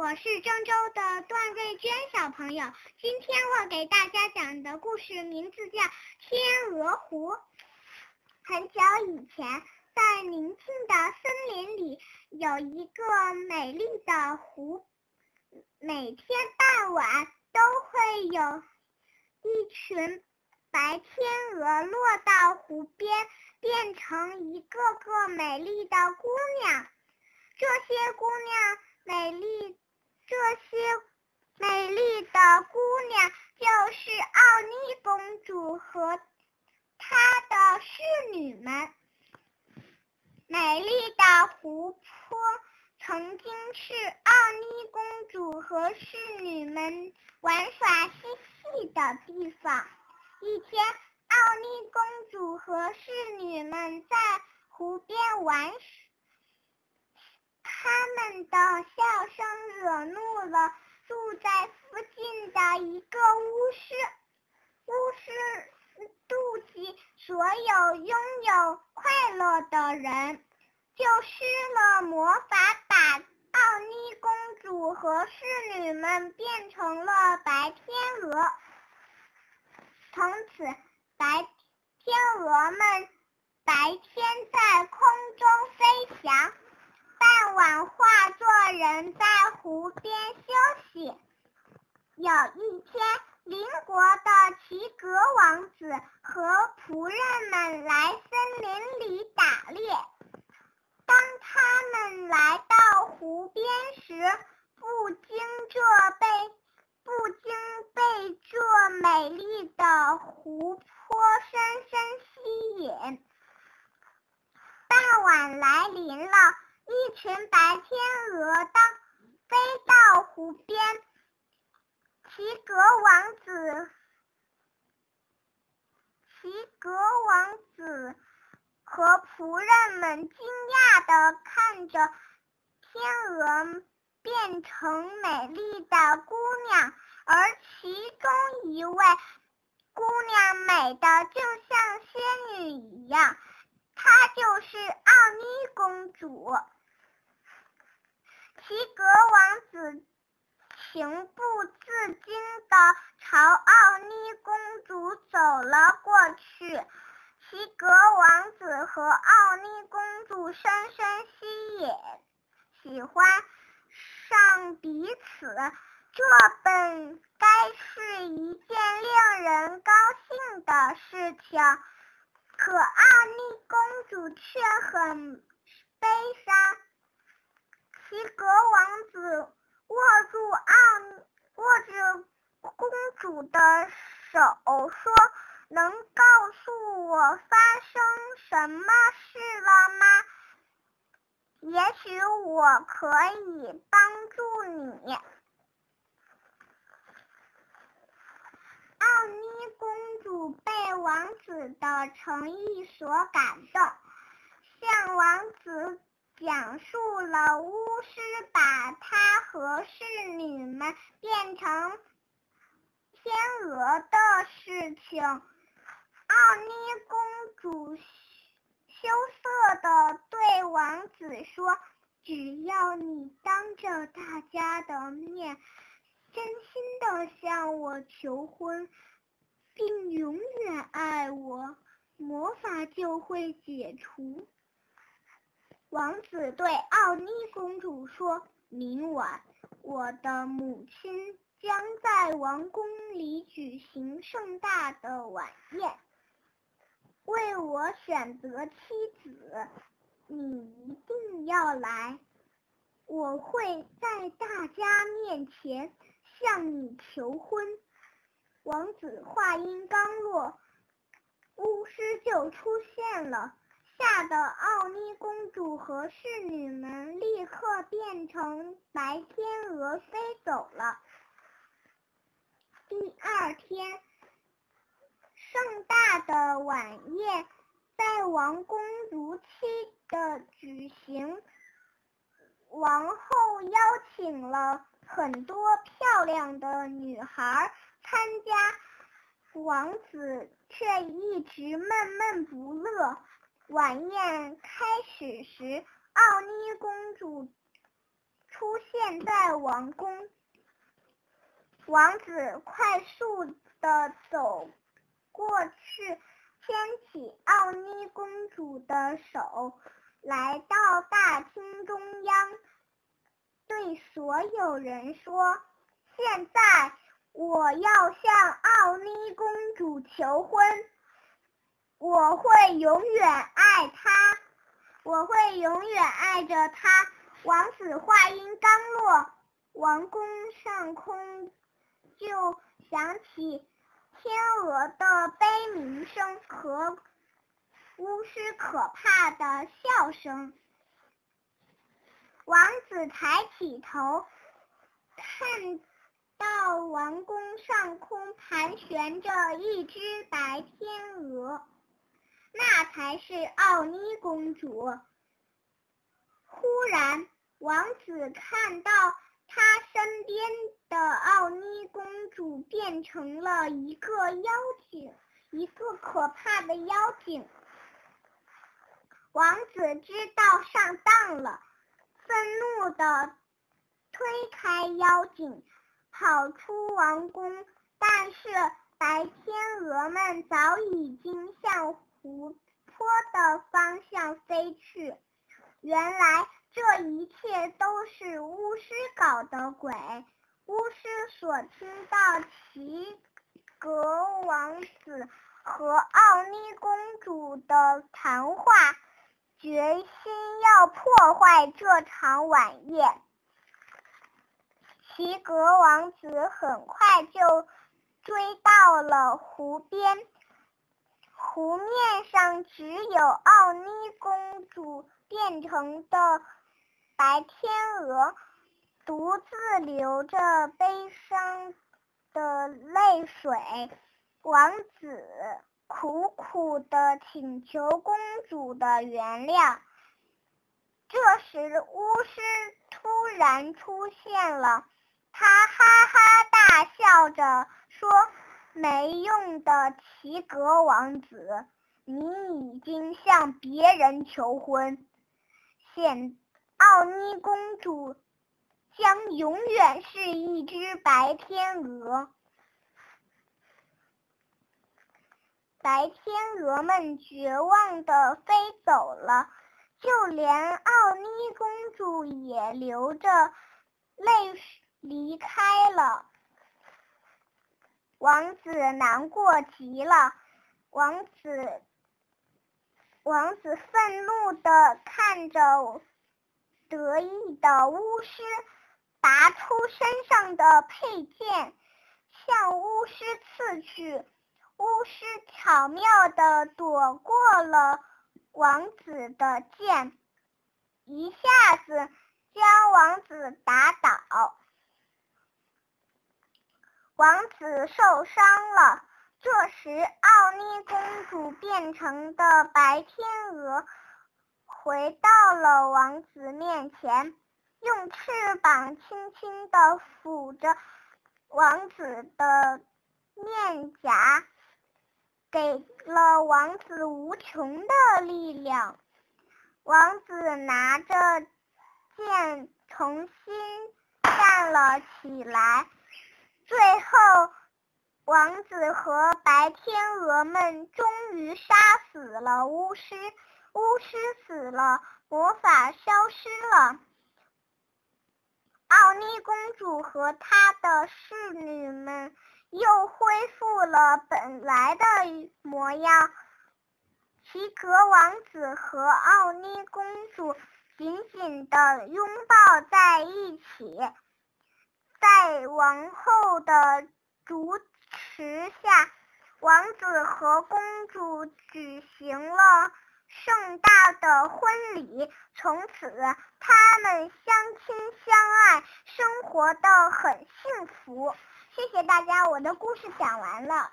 我是郑州的段瑞娟小朋友。今天我给大家讲的故事名字叫《天鹅湖》。很久以前，在宁静的森林里，有一个美丽的湖，每天傍晚都会有一群白天鹅落到湖边，变成一个个美丽的姑娘。这些姑娘美丽。这些美丽的姑娘就是奥妮公主和她的侍女们。美丽的湖泊曾经是奥妮公主和侍女们玩耍嬉戏的地方。一天，奥妮公主和侍女们在湖边玩耍。他们的笑声惹怒了住在附近的一个巫师，巫师妒忌所有拥有快乐的人，就施了魔法，把奥妮公主和侍女们变成了白天鹅。从此，白天鹅们白天在空中飞翔。人在湖边休息。有一天，邻国的齐格王子和仆人们来森林里打猎。当他们来到湖边时，不经这被不经被这美丽的湖泊深深吸引。傍晚来临了。一群白天鹅当飞到湖边，齐格王子，齐格王子和仆人们惊讶的看着天鹅变成美丽的姑娘，而其中一位姑娘美的就像仙女一样，她就是奥妮公主。齐格王子情不自禁地朝奥妮公主走了过去。齐格王子和奥妮公主深深吸引，喜欢上彼此，这本该是一件令人高兴的事情。可奥妮公主却很悲伤。齐格王子握住奥握着公主的手，说：“能告诉我发生什么事了吗？也许我可以帮助你。”奥妮公主被王子的诚意所感动，向王子。讲述了巫师把他和侍女们变成天鹅的事情。奥妮公主羞涩地对王子说：“只要你当着大家的面，真心地向我求婚，并永远爱我，魔法就会解除。”王子对奥妮公主说：“明晚，我的母亲将在王宫里举行盛大的晚宴，为我选择妻子。你一定要来，我会在大家面前向你求婚。”王子话音刚落，巫师就出现了。吓得奥妮公主和侍女们立刻变成白天鹅飞走了。第二天，盛大的晚宴在王宫如期的举行，王后邀请了很多漂亮的女孩参加，王子却一直闷闷不乐。晚宴开始时，奥妮公主出现在王宫。王子快速的走过去，牵起奥妮公主的手，来到大厅中央，对所有人说：“现在我要向奥妮公主求婚，我会永远，我会永远爱着她。”王子话音刚落，王宫上空。就响起天鹅的悲鸣声和巫师可怕的笑声。王子抬起头，看到王宫上空盘旋着一只白天鹅，那才是奥妮公主。忽然，王子看到。他身边的奥妮公主变成了一个妖精，一个可怕的妖精。王子知道上当了，愤怒的推开妖精，跑出王宫。但是白天鹅们早已经向湖泊的方向飞去。原来。这一切都是巫师搞的鬼。巫师所听到齐格王子和奥妮公主的谈话，决心要破坏这场晚宴。齐格王子很快就追到了湖边，湖面上只有奥妮公主变成的。白天鹅独自流着悲伤的泪水，王子苦苦的请求公主的原谅。这时，巫师突然出现了，他哈哈大笑着说：“没用的齐格王子，你已经向别人求婚，现。”奥妮公主将永远是一只白天鹅。白天鹅们绝望的飞走了，就连奥妮公主也流着泪离开了。王子难过极了，王子王子愤怒的看着。得意的巫师拔出身上的佩剑，向巫师刺去。巫师巧妙的躲过了王子的剑，一下子将王子打倒。王子受伤了。这时，奥妮公主变成的白天鹅。回到了王子面前，用翅膀轻轻地抚着王子的面颊，给了王子无穷的力量。王子拿着剑重新站了起来。最后，王子和白天鹅们终于杀死了巫师。巫师死了，魔法消失了。奥妮公主和她的侍女们又恢复了本来的模样。齐格王子和奥妮公主紧紧的拥抱在一起，在王后的主池下，王子和公主举行了。盛大的婚礼，从此他们相亲相爱，生活的很幸福。谢谢大家，我的故事讲完了。